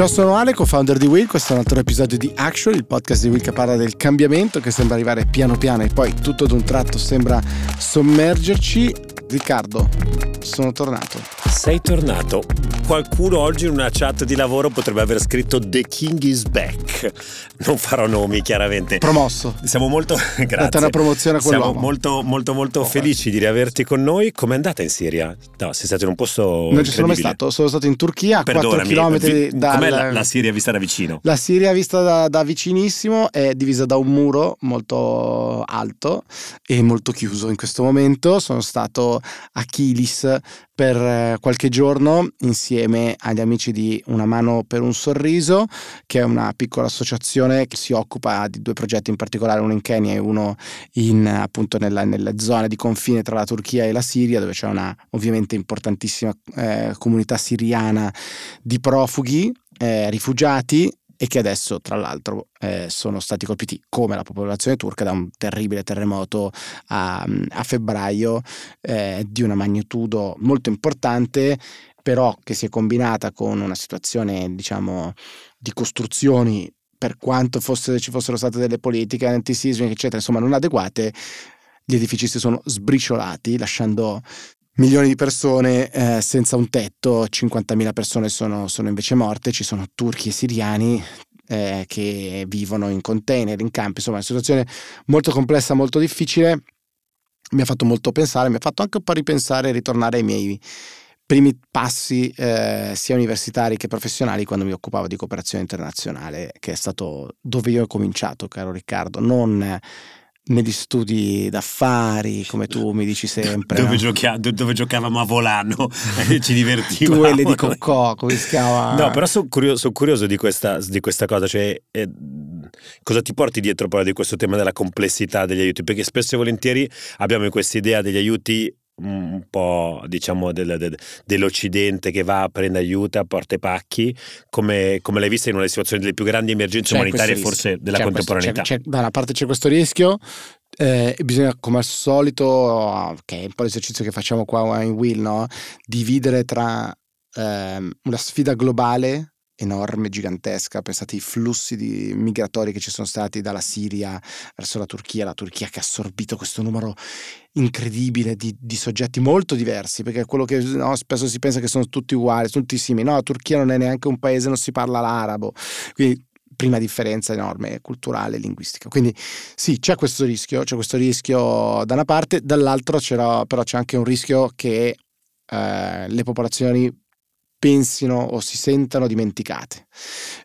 Ciao, sono Ale, co-founder di Will. Questo è un altro episodio di Action, il podcast di Will che parla del cambiamento che sembra arrivare piano piano e poi tutto ad un tratto sembra sommergerci. Riccardo, sono tornato. Sei tornato. Qualcuno oggi in una chat di lavoro potrebbe aver scritto The King is back. Non farò nomi, chiaramente. Promosso. Siamo molto. Grazie. Una promozione a quell'uomo. Siamo molto, molto, molto oh, felici di riaverti con noi. Com'è andata in Siria? No, sei stato in un posto. Non ci sono mai stato. Sono stato in Turchia, a 4 km vi, dal. Com'è la, la, Siria vista da vicino? La Siria vista da, da vicinissimo è divisa da un muro molto alto e molto chiuso in questo momento. Sono stato a Kilis per eh, qualche giorno insieme agli amici di Una mano per un sorriso, che è una piccola associazione che si occupa di due progetti in particolare, uno in Kenya e uno in, appunto nella, nelle zone di confine tra la Turchia e la Siria, dove c'è una ovviamente importantissima eh, comunità siriana di profughi, eh, rifugiati e che adesso tra l'altro eh, sono stati colpiti come la popolazione turca da un terribile terremoto a, a febbraio eh, di una magnitudo molto importante però che si è combinata con una situazione diciamo di costruzioni per quanto fosse, ci fossero state delle politiche antisismiche eccetera insomma non adeguate gli edifici si sono sbriciolati lasciando milioni di persone eh, senza un tetto, 50.000 persone sono, sono, invece morte, ci sono turchi e siriani eh, che vivono in container, in campi, insomma è una situazione molto complessa, molto difficile, mi ha fatto molto pensare, mi ha fatto anche un po' ripensare e ritornare ai miei primi passi eh, sia universitari che professionali quando mi occupavo di cooperazione internazionale, che è stato dove io ho cominciato, caro Riccardo, non negli studi d'affari, come tu mi dici sempre. Dove, no? giochia- dove giocavamo a volano e ci divertivamo. tu e le di Coccò, come si chiama? No, però sono curioso, son curioso di, questa, di, questa, cosa, cioè eh, cosa ti porti dietro poi di questo tema della complessità degli aiuti? Perché spesso e volentieri abbiamo questa idea degli aiuti un po' diciamo del, del, dell'Occidente che va, prende aiuto, apporta i pacchi, come, come, l'hai vista in una situazione delle più grandi emergenze c'è umanitarie forse della c'è contemporaneità? Questo, c'è, da una parte c'è questo rischio, eh, bisogna come al solito, che è un po' l'esercizio che facciamo qua in Will, no? dividere tra eh, una sfida globale enorme, gigantesca. Pensate ai flussi di migratori che ci sono stati dalla Siria verso la Turchia, la Turchia che ha assorbito questo numero incredibile di, di soggetti molto diversi, perché quello che no, spesso si pensa che sono tutti uguali, tutti simili. No, la Turchia non è neanche un paese, non si parla l'arabo. Quindi prima differenza enorme culturale e linguistica. Quindi sì, c'è questo rischio, c'è questo rischio da una parte, dall'altro però c'è anche un rischio che eh, le popolazioni pensino o si sentano dimenticate.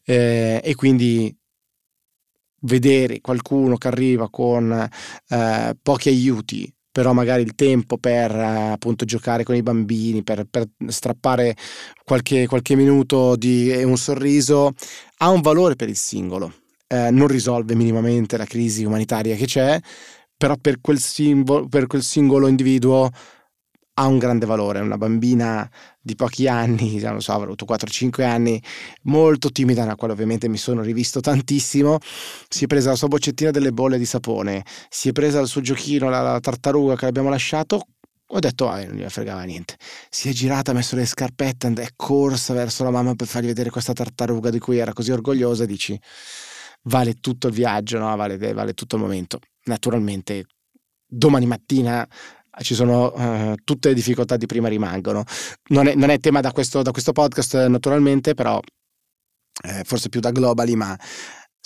Eh, e quindi vedere qualcuno che arriva con eh, pochi aiuti, però magari il tempo per eh, appunto giocare con i bambini, per, per strappare qualche, qualche, minuto di un sorriso, ha un valore per il singolo. Eh, non risolve minimamente la crisi umanitaria che c'è, però per quel, simbolo, per quel singolo individuo ha un grande valore. Una bambina di pochi anni, non so, avrò avuto 4-5 anni, molto timida, nella quale ovviamente mi sono rivisto tantissimo, si è presa la sua boccettina delle bolle di sapone, si è presa il suo giochino, la, la tartaruga che abbiamo lasciato, ho detto, ah, non gli fregava niente. Si è girata, ha messo le scarpette, è corsa verso la mamma per fargli vedere questa tartaruga di cui era così orgogliosa dici, vale tutto il viaggio, no? vale, vale tutto il momento. Naturalmente domani mattina ci sono uh, tutte le difficoltà di prima rimangono. Non è, non è tema da questo, da questo, podcast naturalmente, però eh, forse più da globally, ma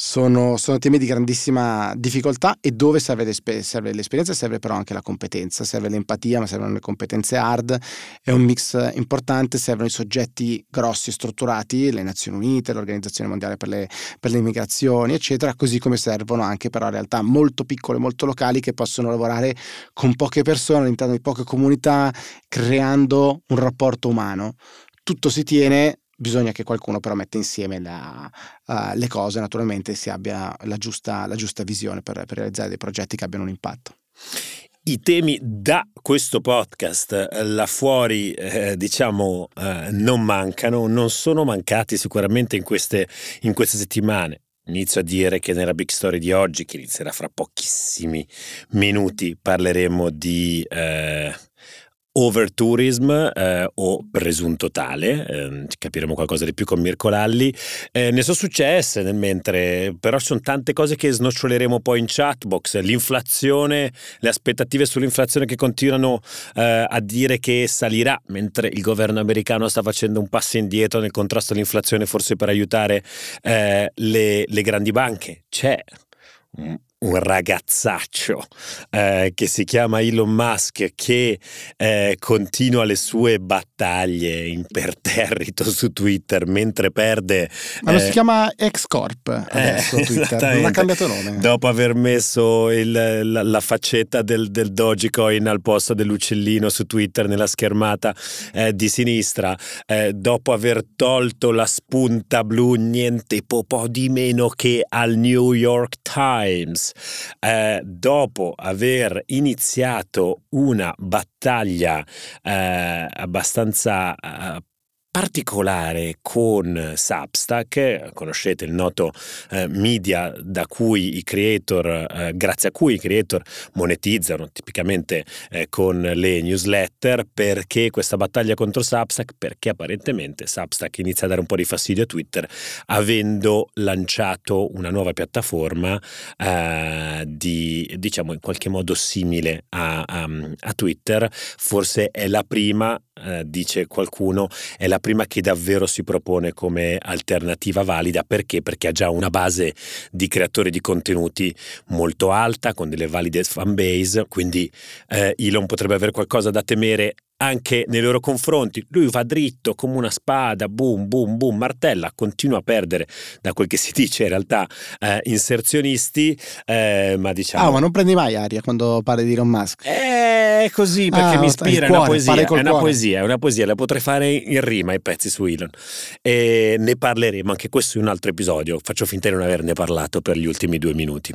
sono, sono, temi di grandissima difficoltà e dove serve, serve, l'esperienza, serve però anche la competenza, serve l'empatia, ma servono le competenze hard, è un mix importante, servono i soggetti grossi e strutturati, le Nazioni Unite, l'Organizzazione Mondiale per le, per le Migrazioni, eccetera, così come servono anche però realtà molto piccole, molto locali che possono lavorare con poche persone all'interno di poche comunità, creando un rapporto umano. Tutto si tiene bisogna che qualcuno però metta insieme la, uh, le cose, naturalmente si abbia la giusta, la giusta visione per, per realizzare dei progetti che abbiano un impatto. I temi da questo podcast là fuori, eh, diciamo, eh, non mancano, non sono mancati sicuramente in queste, in queste settimane. Inizio a dire che nella Big Story di oggi, che inizierà fra pochissimi minuti, parleremo di eh, overtourism eh, o presunto tale, eh, capiremo qualcosa di più con Mirko Lalli. Eh, ne sono successe nel mentre, però ci sono tante cose che snoccioleremo poi in chatbox, l'inflazione, le aspettative sull'inflazione che continuano eh, a dire che salirà, mentre il governo americano sta facendo un passo indietro nel contrasto all'inflazione, forse per aiutare eh, le, le grandi banche. C'è un ragazzaccio eh, che si chiama Elon Musk che eh, continua le sue battaglie imperterrito su Twitter mentre perde ma lo si eh, chiama X-Corp adesso eh, Twitter. Non ha cambiato nome. Dopo aver messo il, la, la, faccetta del, del, Dogecoin al posto dell'uccellino su Twitter nella schermata eh, di sinistra dopo aver tolto la spunta blu niente po' di meno che al New York Times eh, dopo aver iniziato una battaglia eh, abbastanza eh, particolare con Substack, conoscete il noto eh, media da cui i creator, eh, grazie a cui i creator monetizzano tipicamente eh, con le newsletter, perché questa battaglia contro Substack? Perché apparentemente Substack inizia a dare un po' di fastidio a Twitter avendo lanciato una nuova piattaforma eh, di, diciamo in qualche modo simile a, a, a Twitter, forse è la prima eh, dice qualcuno, è la prima che davvero si propone come alternativa valida. Perché? Perché ha già una base di creatori di contenuti molto alta, con delle valide fan base, quindi eh, Elon potrebbe avere qualcosa da temere anche nei loro confronti. Lui va dritto come una spada, boom, boom, boom, martella, continua a perdere da quel che si dice in realtà eh, inserzionisti, eh, ma diciamo... Ah, ma non prendi mai aria quando parli di Elon Musk? È così perché ah, mi ispira, cuore, è una poesia, è una poesia, è una poesia, la potrei fare in rima i pezzi su Elon. E ne parleremo anche questo in un altro episodio, faccio finta di non averne parlato per gli ultimi due minuti.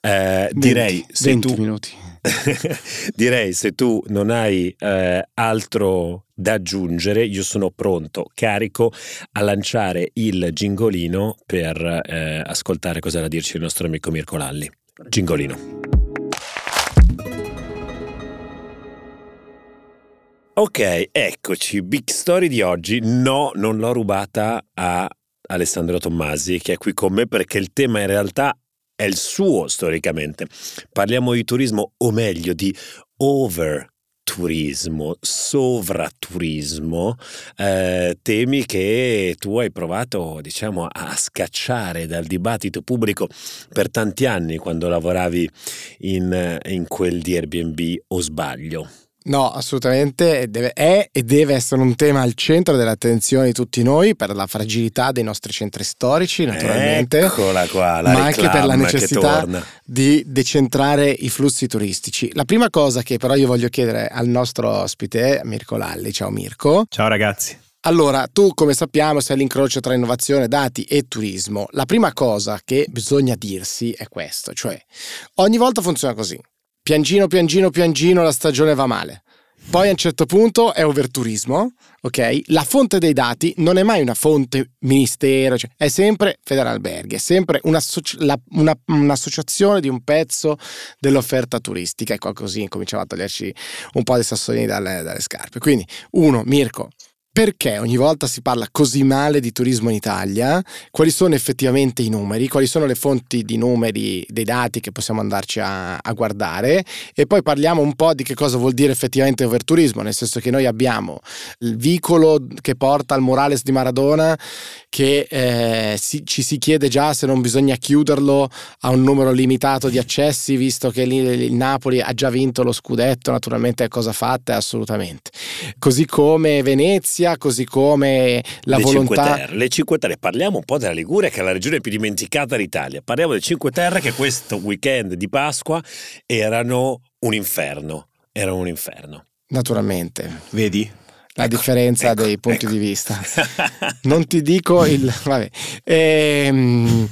Eh, 20, direi, se 20 tu... minuti. direi se tu non hai eh, altro da aggiungere, io sono pronto, carico a lanciare il gingolino per eh, ascoltare cosa ha da dirci il nostro amico Mirko Lalli. Gingolino. Ok, eccoci, big story di oggi. No, non l'ho rubata a Alessandro Tommasi che è qui con me perché il tema in realtà è il suo storicamente. Parliamo di turismo, o meglio di over turismo, sovraturismo, eh, temi che tu hai provato diciamo a scacciare dal dibattito pubblico per tanti anni quando lavoravi in, in quel di Airbnb o sbaglio? No, assolutamente deve, è e deve essere un tema al centro dell'attenzione di tutti noi per la fragilità dei nostri centri storici, naturalmente, Eccola qua, la ma anche per la necessità di decentrare i flussi turistici. La prima cosa che però io voglio chiedere al nostro ospite, Mirko Lalli, ciao Mirko. Ciao ragazzi. Allora, tu come sappiamo sei l'incrocio tra innovazione, dati e turismo. La prima cosa che bisogna dirsi è questo, cioè ogni volta funziona così piangino, piangino, piangino, la stagione va male. Poi a un certo punto è overturismo, ok? La fonte dei dati non è mai una fonte ministero, cioè è sempre Federalberghi, è sempre un'associ- la, una, un'associazione di un pezzo dell'offerta turistica. Ecco così cominciamo a toglierci un po' di sassoni dalle, dalle scarpe. Quindi, uno, Mirko, perché ogni volta si parla così male di turismo in Italia, quali sono effettivamente i numeri, quali sono le fonti di numeri, dei dati che possiamo andarci a, a, guardare e poi parliamo un po' di che cosa vuol dire effettivamente overturismo, nel senso che noi abbiamo il vicolo che porta al Morales di Maradona che eh, si, ci si chiede già se non bisogna chiuderlo a un numero limitato di accessi, visto che il Napoli ha già vinto lo scudetto, naturalmente è cosa fatta, assolutamente. Così come Venezia, così come la le volontà... 5 terre, le 5 Terre, parliamo un po' della Liguria che è la regione più dimenticata d'Italia, parliamo delle 5 Terre che questo weekend di Pasqua erano un inferno, erano un inferno. Naturalmente. Vedi? la ecco, differenza ecco, dei punti ecco. di vista. non ti dico il... Vabbè. Ehm,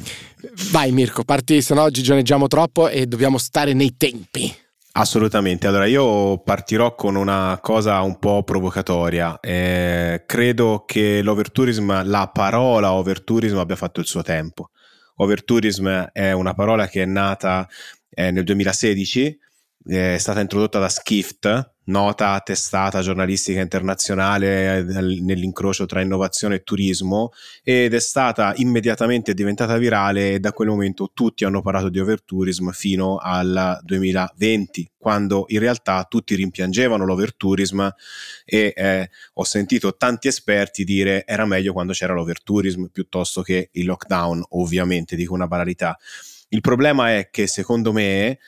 vai Mirko, parti, se no oggi gioneggiamo troppo e dobbiamo stare nei tempi. Assolutamente, allora io partirò con una cosa un po' provocatoria. Eh, credo che l'overtourism, la parola overtourism abbia fatto il suo tempo. Overtourism è una parola che è nata eh, nel 2016 è stata introdotta da Skift, nota testata giornalistica internazionale nell'incrocio tra innovazione e turismo ed è stata immediatamente diventata virale e da quel momento tutti hanno parlato di overtourism fino al 2020 quando in realtà tutti rimpiangevano l'overtourism e eh, ho sentito tanti esperti dire era meglio quando c'era l'overtourism piuttosto che il lockdown ovviamente dico una banalità. Il problema è che secondo me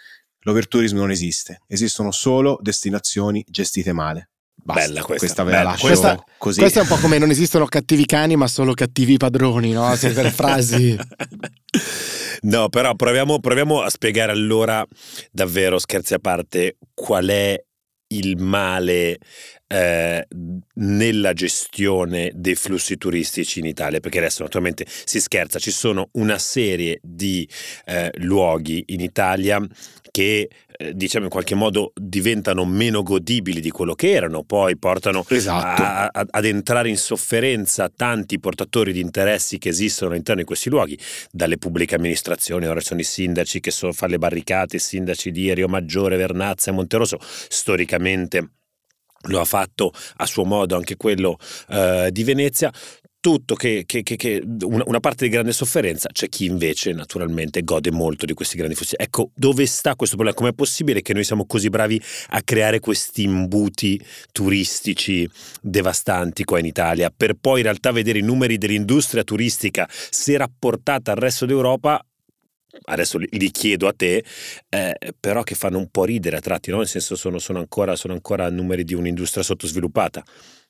l'overtourism non esiste, esistono solo destinazioni gestite male. Basta, bella questa, questa ve bella. la lascio questa, così. Questo è un po' come non esistono cattivi cani, ma solo cattivi padroni, no? Se per frasi. no, però proviamo, proviamo a spiegare allora, davvero, scherzi a parte, qual è il male eh, nella gestione dei flussi turistici in Italia, perché adesso naturalmente si scherza, ci sono una serie di eh, luoghi in Italia che eh, diciamo in qualche modo diventano meno godibili di quello che erano, poi portano esatto. a, a, ad entrare in sofferenza tanti portatori di interessi che esistono all'interno di questi luoghi, dalle pubbliche amministrazioni, ora sono i sindaci che so, fanno le barricate, i sindaci di Rio Maggiore, Vernazza e Monterosso, storicamente lo ha fatto a suo modo anche quello eh, di Venezia tutto che, che, che, una, una, parte di grande sofferenza, c'è chi invece naturalmente gode molto di questi grandi flussi. Ecco, dove sta questo problema? Com'è possibile che noi siamo così bravi a creare questi imbuti turistici devastanti qua in Italia, per poi in realtà vedere i numeri dell'industria turistica se rapportata al resto d'Europa adesso li, chiedo a te, eh, però che fanno un po' ridere a tratti, no? nel senso sono, sono, ancora, sono ancora numeri di un'industria sottosviluppata.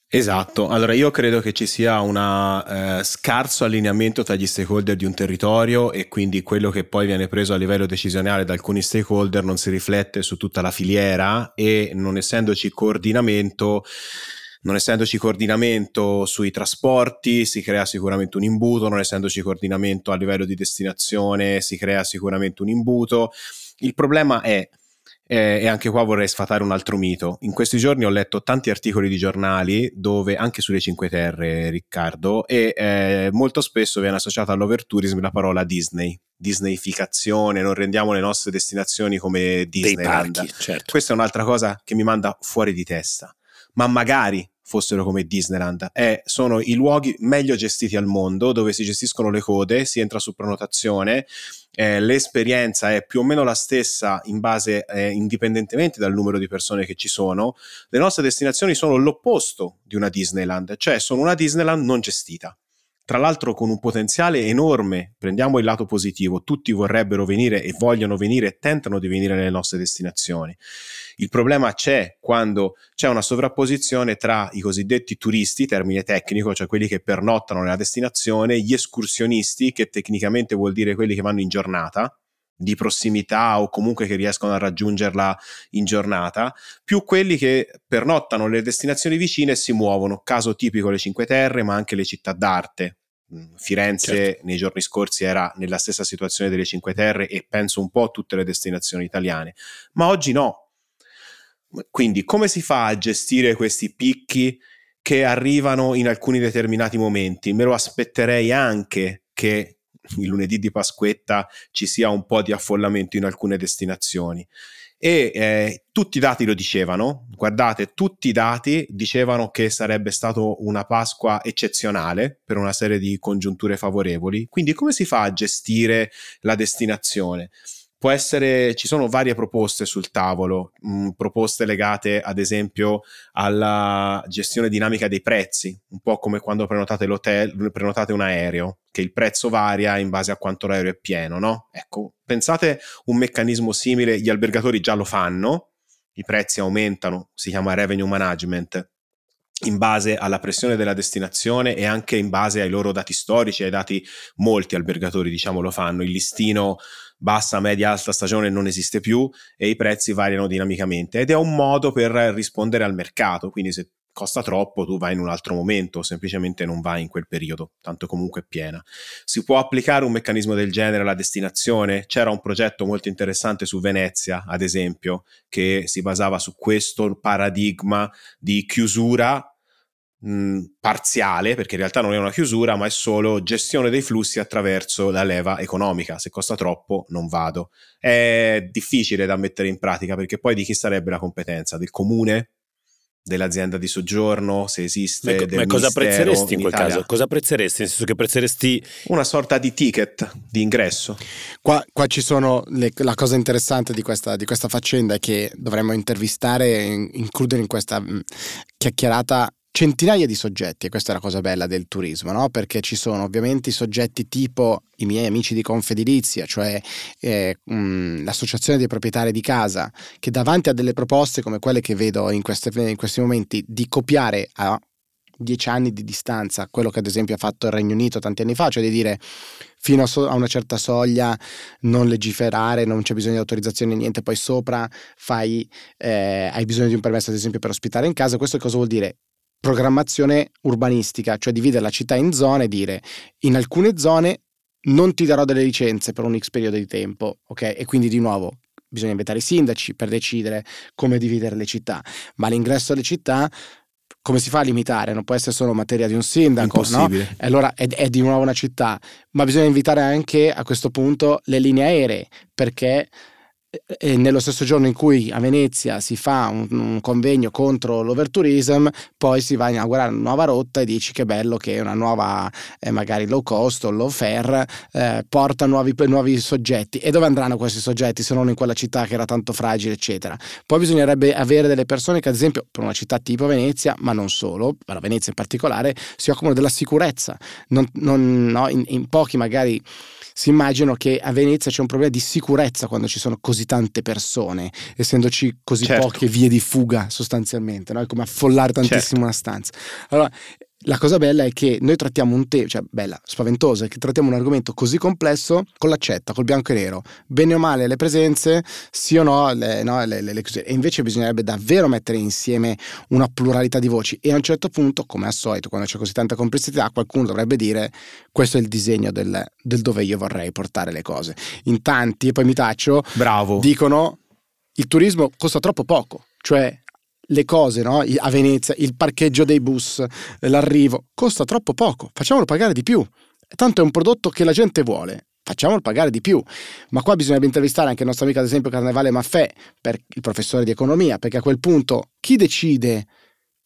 Esatto, allora io credo che ci sia un eh, scarso allineamento tra gli stakeholder di un territorio e quindi quello che poi viene preso a livello decisionale da alcuni stakeholder non si riflette su tutta la filiera e non essendoci coordinamento non essendoci coordinamento sui trasporti si crea sicuramente un imbuto, non essendoci coordinamento a livello di destinazione si crea sicuramente un imbuto. Il problema è, eh, e anche qua vorrei sfatare un altro mito, in questi giorni ho letto tanti articoli di giornali dove, anche sulle Cinque Terre Riccardo, e eh, molto spesso viene associata all'overtourism la parola Disney. Disneyficazione, non rendiamo le nostre destinazioni come Disneyland. Parchi, certo. Questa è un'altra cosa che mi manda fuori di testa. Ma magari fossero come Disneyland. Eh, sono i luoghi meglio gestiti al mondo dove si gestiscono le code, si entra su prenotazione, eh, l'esperienza è più o meno la stessa in base, eh, indipendentemente dal numero di persone che ci sono. Le nostre destinazioni sono l'opposto di una Disneyland, cioè sono una Disneyland non gestita tra l'altro con un potenziale enorme, prendiamo il lato positivo, tutti vorrebbero venire e vogliono venire e tentano di venire nelle nostre destinazioni. Il problema c'è quando c'è una sovrapposizione tra i cosiddetti turisti, termine tecnico, cioè quelli che pernottano nella destinazione, gli escursionisti, che tecnicamente vuol dire quelli che vanno in giornata, di prossimità o comunque che riescono a raggiungerla in giornata, più quelli che pernottano le destinazioni vicine e si muovono, caso tipico le Cinque Terre, ma anche le città d'arte. Mm, Firenze certo. nei giorni scorsi era nella stessa situazione delle Cinque Terre e penso un po' a tutte le destinazioni italiane, ma oggi no. Quindi come si fa a gestire questi picchi che arrivano in alcuni determinati momenti? Me lo aspetterei anche che il lunedì di Pasquetta ci sia un po' di affollamento in alcune destinazioni. E eh, tutti i dati lo dicevano, guardate, tutti i dati dicevano che sarebbe stato una Pasqua eccezionale per una serie di congiunture favorevoli. Quindi come si fa a gestire la destinazione? Può essere, ci sono varie proposte sul tavolo, mh, mm, proposte legate ad esempio alla gestione dinamica dei prezzi, un po' come quando prenotate l'hotel, prenotate un aereo, che il prezzo varia in base a quanto l'aereo è pieno, no? Ecco, pensate un meccanismo simile, gli albergatori già lo fanno, i prezzi aumentano, si chiama revenue management, in base alla pressione della destinazione e anche in base ai loro dati storici, ai dati molti albergatori diciamo lo fanno, il listino bassa, media, alta stagione non esiste più e i prezzi variano dinamicamente ed è un modo per rispondere al mercato, quindi se costa troppo tu vai in un altro momento, semplicemente non vai in quel periodo, tanto comunque è piena. Si può applicare un meccanismo del genere alla destinazione? C'era un progetto molto interessante su Venezia, ad esempio, che si basava su questo paradigma di chiusura mh, parziale, perché in realtà non è una chiusura, ma è solo gestione dei flussi attraverso la leva economica. Se costa troppo, non vado. È difficile da mettere in pratica perché poi di chi sarebbe la competenza? Del comune? dell'azienda di soggiorno, se esiste. Ma, del ma cosa apprezzeresti in, in quel Italia. caso? Cosa apprezzeresti? Nel senso che apprezzeresti. Una sorta di ticket di ingresso. Qua, qua ci sono le- la cosa interessante di questa, di questa faccenda è che dovremmo intervistare e in- includere in questa chiacchierata centinaia di soggetti e questa è la cosa bella del turismo, no? perché ci sono ovviamente i soggetti tipo i miei amici di Confedilizia, cioè eh, mh, l'associazione dei proprietari di casa, che davanti a delle proposte come quelle che vedo in, queste- in questi momenti di copiare a dieci anni di distanza quello che ad esempio ha fatto il Regno Unito tanti anni fa, cioè di dire fino a, una certa soglia non legiferare, non c'è bisogno di autorizzazione, niente, poi sopra fai, eh, hai bisogno di un permesso ad esempio per ospitare in casa, questo cosa vuol dire? Programmazione urbanistica, cioè dividere la città in zone e dire in alcune zone non ti darò delle licenze per un X periodo di tempo, ok? E quindi di nuovo bisogna invitare i sindaci per decidere come dividere le città, ma l'ingresso alle città come si fa a limitare? Non può essere solo materia di un sindaco, no? E allora è, è di nuovo una città, ma bisogna invitare anche a questo punto le linee aeree, perché eh, nello stesso giorno in cui a Venezia si fa un, un convegno contro l'overtourism, poi si va a inaugurare una nuova rotta e dici che bello che una nuova, eh, magari low cost o low fare, eh, porta nuovi, nuovi soggetti. E dove andranno questi soggetti se non in quella città che era tanto fragile, eccetera? Poi bisognerebbe avere delle persone che, ad esempio, per una città tipo Venezia, ma non solo, per Venezia in particolare, si occupano della sicurezza. Non, non- no, in, in pochi magari si immaginano che a Venezia c'è un problema di sicurezza quando ci sono così tante persone, essendoci così Certo. poche vie di fuga sostanzialmente, no? è come affollare tantissimo Certo. una stanza. Allora, la cosa bella è che noi trattiamo un tema, cioè bella, spaventosa, è che trattiamo un argomento così complesso con l'accetta, col bianco e nero, bene o male le presenze, sì o no, le, no, le, le- le. E invece bisognerebbe davvero mettere insieme una pluralità di voci e a un certo punto, come al solito, quando c'è così tanta complessità, qualcuno dovrebbe dire questo è il disegno del, del dove io vorrei portare le cose. In tanti, e poi mi taccio, Bravo. dicono il turismo costa troppo poco, cioè le cose no? A Venezia, il parcheggio dei bus, eh, l'arrivo, costa troppo poco, facciamolo pagare di più. Tanto è un prodotto che la gente vuole, facciamolo pagare di più. Ma qua bisognerebbe intervistare anche il nostro amico, ad esempio, Carnevale Maffè, il professore di economia, perché a quel punto chi decide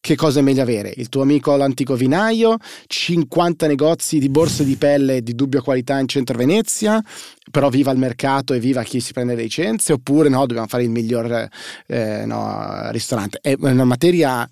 che cosa è meglio avere? Il tuo amico l'antico vinaio, 50 negozi di borse di pelle di dubbia qualità in centro Venezia, però viva il mercato e viva chi si prende le licenze, oppure no, dobbiamo fare il miglior eh, no, ristorante. È una materia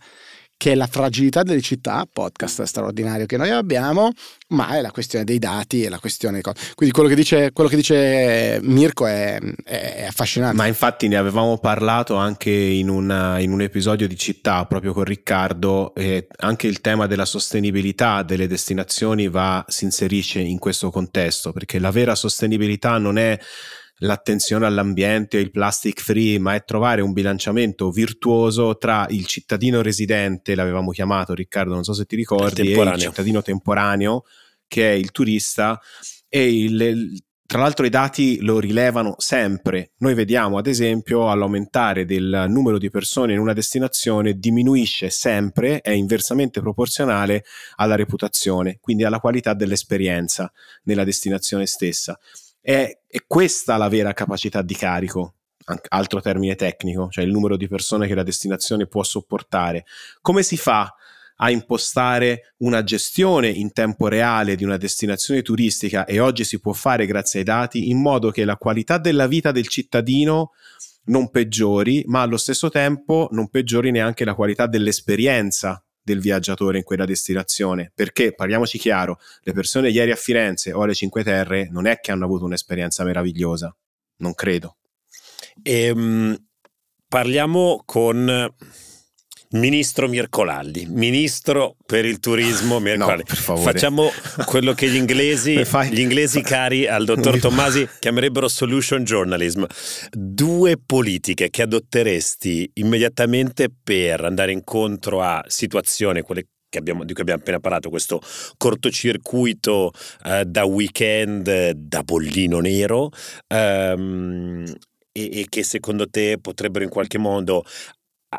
che è la fragilità delle città, podcast straordinario che noi abbiamo, ma è la questione dei dati e la questione... Quindi quello che dice, quello che dice Mirko è, è affascinante. Ma infatti ne avevamo parlato anche in, una- in un episodio di città proprio con Riccardo, anche il tema della sostenibilità delle destinazioni va, si inserisce in questo contesto, perché la vera sostenibilità non è l'attenzione all'ambiente, il plastic free, ma è trovare un bilanciamento virtuoso tra il cittadino residente, l'avevamo chiamato Riccardo, non so se ti ricordi, e il cittadino temporaneo, che è il turista, e il, tra l'altro i dati lo rilevano sempre. Noi vediamo ad esempio all'aumentare del numero di persone in una destinazione diminuisce sempre, è inversamente proporzionale alla reputazione, quindi alla qualità dell'esperienza nella destinazione stessa. È, è questa la vera capacità di carico, altro termine tecnico, cioè il numero di persone che la destinazione può sopportare. Come si fa a impostare una gestione in tempo reale di una destinazione turistica e oggi si può fare grazie ai dati in modo che la qualità della vita del cittadino non peggiori, ma allo stesso tempo non peggiori neanche la qualità dell'esperienza del viaggiatore in quella destinazione. Perché, parliamoci chiaro, le persone ieri a Firenze o alle Cinque Terre non è che hanno avuto un'esperienza meravigliosa, non credo. Ehm, parliamo con Ministro Mircolalli, Ministro per il turismo Mircolalli. No. Facciamo quello che gli inglesi, gli inglesi cari al dottor Tommasi chiamerebbero solution journalism. Due politiche che adotteresti immediatamente per andare incontro a situazioni, quelle che abbiamo- di cui abbiamo appena parlato, questo cortocircuito eh, da weekend da bollino nero, ehm, e, e che secondo te potrebbero in qualche modo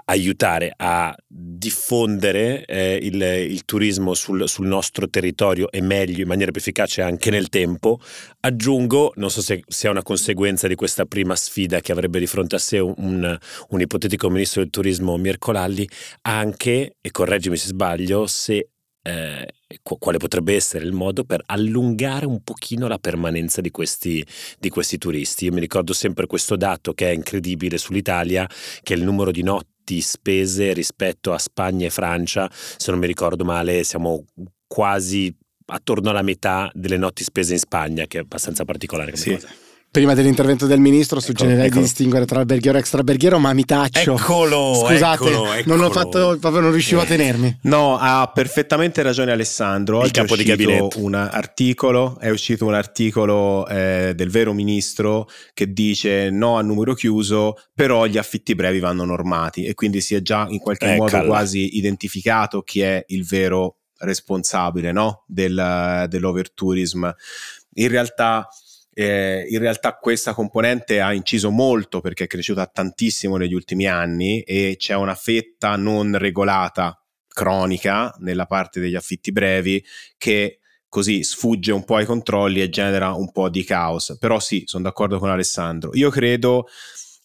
aiutare a diffondere eh, il, il, turismo sul, sul, nostro territorio e meglio, in maniera più efficace anche nel tempo. Aggiungo, non so se sia una conseguenza di questa prima sfida che avrebbe di fronte a sé un, un ipotetico ministro del turismo Mircolalli, anche, e correggimi se sbaglio, se eh, quale potrebbe essere il modo per allungare un pochino la permanenza di questi, di questi turisti. Io mi ricordo sempre questo dato che è incredibile sull'Italia, che è il numero di notti spese rispetto a Spagna e Francia, se non mi ricordo male siamo quasi attorno alla metà delle notti spese in Spagna, che è abbastanza particolare come sì. cosa. Prima dell'intervento del ministro suggerirei eccolo. di distinguere tra alberghiero e extraberghiero, ma mi taccio. Eccolo! Scusate, eccolo, eccolo. non ho fatto, proprio non riuscivo eh. a tenermi. No, ha perfettamente ragione Alessandro. Oggi Il capo di gabinetto. Un articolo, è uscito un articolo eh, del vero ministro che dice no a numero chiuso, però gli affitti brevi vanno normati e quindi si è già in qualche Eccala. modo quasi identificato chi è il vero responsabile no? Del, dell'overtourism. In realtà eh, in realtà questa componente ha inciso molto perché è cresciuta tantissimo negli ultimi anni e c'è una fetta non regolata cronica nella parte degli affitti brevi che così sfugge un po' ai controlli e genera un po' di caos. Però sì, sono d'accordo con Alessandro. Io credo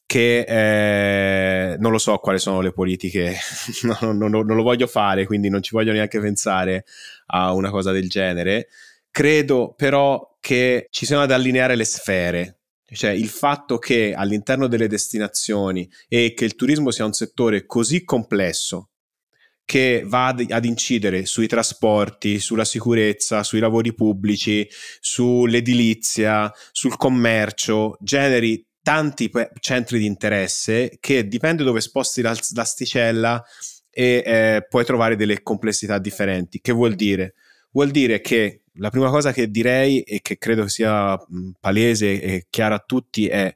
che eh, non lo so quali sono le politiche, non, non, non, lo voglio fare, quindi non ci voglio neanche pensare a una cosa del genere. Credo però che ci siano ad allineare le sfere, cioè il fatto che all'interno delle destinazioni e che il turismo sia un settore così complesso che va ad, ad, incidere sui trasporti, sulla sicurezza, sui lavori pubblici, sull'edilizia, sul commercio, generi tanti pe- centri di interesse che dipende dove sposti la, l'asticella e eh, puoi trovare delle complessità differenti. Che vuol dire? Vuol dire che la prima cosa che direi e che credo sia palese e chiara a tutti è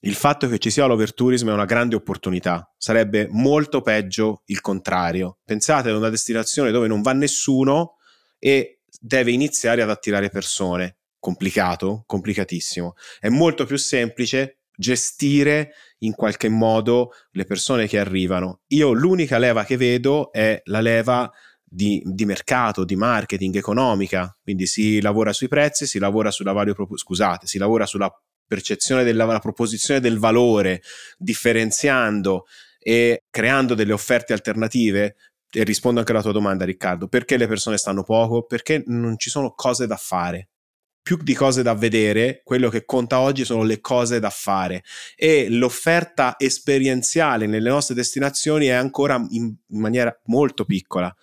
il fatto che ci sia l'overtourism è una grande opportunità. Sarebbe molto peggio il contrario. Pensate ad una destinazione dove non va nessuno e deve iniziare ad attirare persone. Complicato, complicatissimo. È molto più semplice gestire in qualche modo le persone che arrivano. Io l'unica leva che vedo è la leva di, di, mercato, di marketing, economica, quindi si lavora sui prezzi, si lavora sulla value, scusate, si lavora sulla percezione della proposizione del valore, differenziando e creando delle offerte alternative. E rispondo anche alla tua domanda, Riccardo: perché le persone stanno poco? Perché non ci sono cose da fare più di cose da vedere, quello che conta oggi sono le cose da fare e l'offerta esperienziale nelle nostre destinazioni è ancora in maniera molto piccola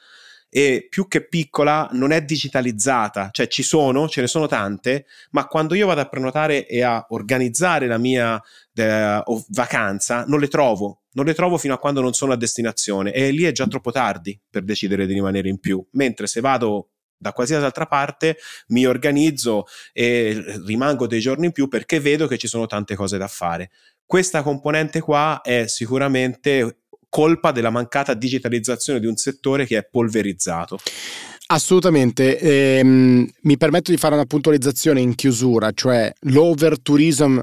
e più che piccola non è digitalizzata, cioè ci sono, ce ne sono tante, ma quando io vado a prenotare e a organizzare la mia eh, vacanza non le trovo, non le trovo fino a quando non sono a destinazione. E lì è già troppo tardi per decidere di rimanere in più, mentre se vado da qualsiasi altra parte mi organizzo e rimango dei giorni in più perché vedo che ci sono tante cose da fare. Questa componente qua è sicuramente colpa della mancata digitalizzazione di un settore che è polverizzato. Assolutamente, ehm, mi permetto di fare una puntualizzazione in chiusura, cioè l'overtourism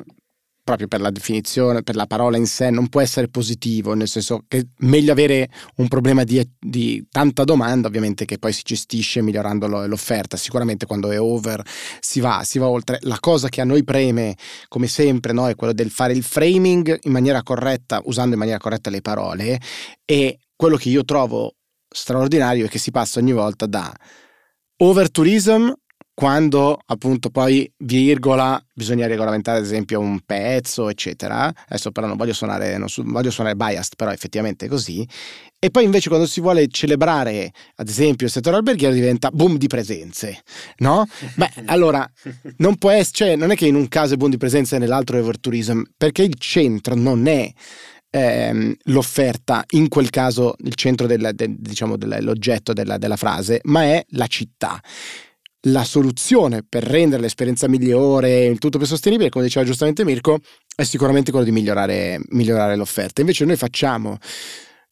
proprio per la definizione, per la parola in sé, non può essere positivo, nel senso che è meglio avere un problema di, di tanta domanda, ovviamente, che poi si gestisce migliorando l'offerta. Sicuramente quando è over si va, si va oltre. La cosa che a noi preme, come sempre, no, è quello del fare il framing in maniera corretta, usando in maniera corretta le parole, e quello che io trovo straordinario è che si passa ogni volta da overtourism quando appunto poi virgola bisogna regolamentare ad esempio un pezzo eccetera. Adesso però non voglio suonare non su, voglio suonare biased però effettivamente è così. E poi invece quando si vuole celebrare ad esempio il settore alberghiero diventa boom di presenze no? beh allora non può essere cioè non è che in un caso è boom di presenze e nell'altro è overtourism perché il centro non è ehm, l'offerta, in quel caso il centro del, del, diciamo, dell'oggetto della, della frase, ma è la città la soluzione per rendere l'esperienza migliore, il tutto più sostenibile, come diceva giustamente Mirko, è sicuramente quello di migliorare, migliorare l'offerta. Invece noi facciamo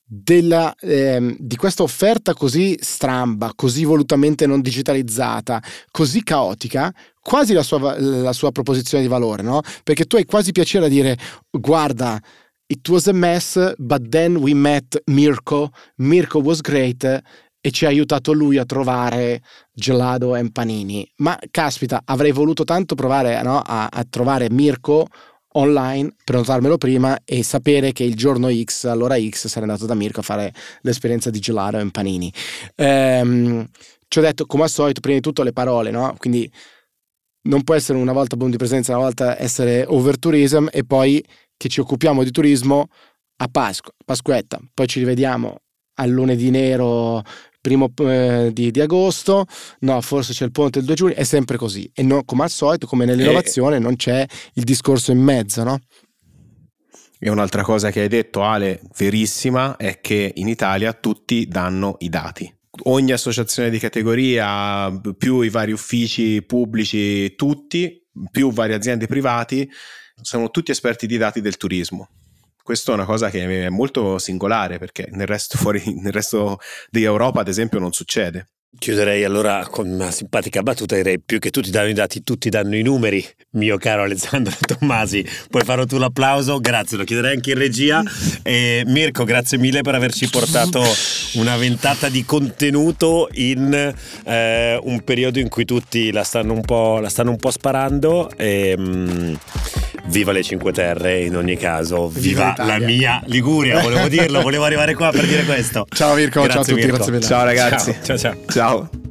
della, eh, di questa offerta così stramba, così volutamente non digitalizzata, così caotica, quasi la sua, la sua proposizione di valore, no? Perché tu hai quasi piacere a dire, guarda, it was a mess, but then we met Mirko. Mirko was great e ci ha aiutato lui a trovare gelato e panini. Ma caspita, avrei voluto tanto provare no, a, a, trovare Mirko online, prenotarmelo prima e sapere che il giorno X, all'ora X, sarei andato da Mirko a fare l'esperienza di gelato e panini. Ehm, ci ho detto, come al solito, prima di tutto le parole, no? Quindi non può essere una volta boom di presenza, una volta essere over tourism e poi che ci occupiamo di turismo a Pasqua, Pasquetta, poi ci rivediamo al lunedì nero primo eh, di, di, agosto, no, forse c'è il ponte il 2 giugno, è sempre così. E no, come al solito, come nell'innovazione, e... non c'è il discorso in mezzo, no? E un'altra cosa che hai detto, Ale, verissima, è che in Italia tutti danno i dati. Ogni associazione di categoria, più i vari uffici pubblici, tutti, più varie aziende privati, sono tutti esperti di dati del turismo. Questo è una cosa che è molto singolare perché nel resto, fuori, nel resto d'Europa, ad esempio, non succede. Chiuderei allora con una simpatica battuta, direi più che tutti danno i dati, tutti danno i numeri, mio caro Alessandro Tommasi. Puoi fare tu l'applauso, grazie, lo chiederei anche in regia. E Mirko, grazie mille per averci portato una ventata di contenuto in eh, un periodo in cui tutti la stanno un po', stanno un po sparando. E, mm, Viva le Cinque Terre in ogni caso, viva, viva la mia Liguria, volevo dirlo, volevo arrivare qua per dire questo. Ciao Mirko, grazie, ciao a tutti, Mirko. grazie mille. Ciao ragazzi. ciao. ciao. ciao. ciao.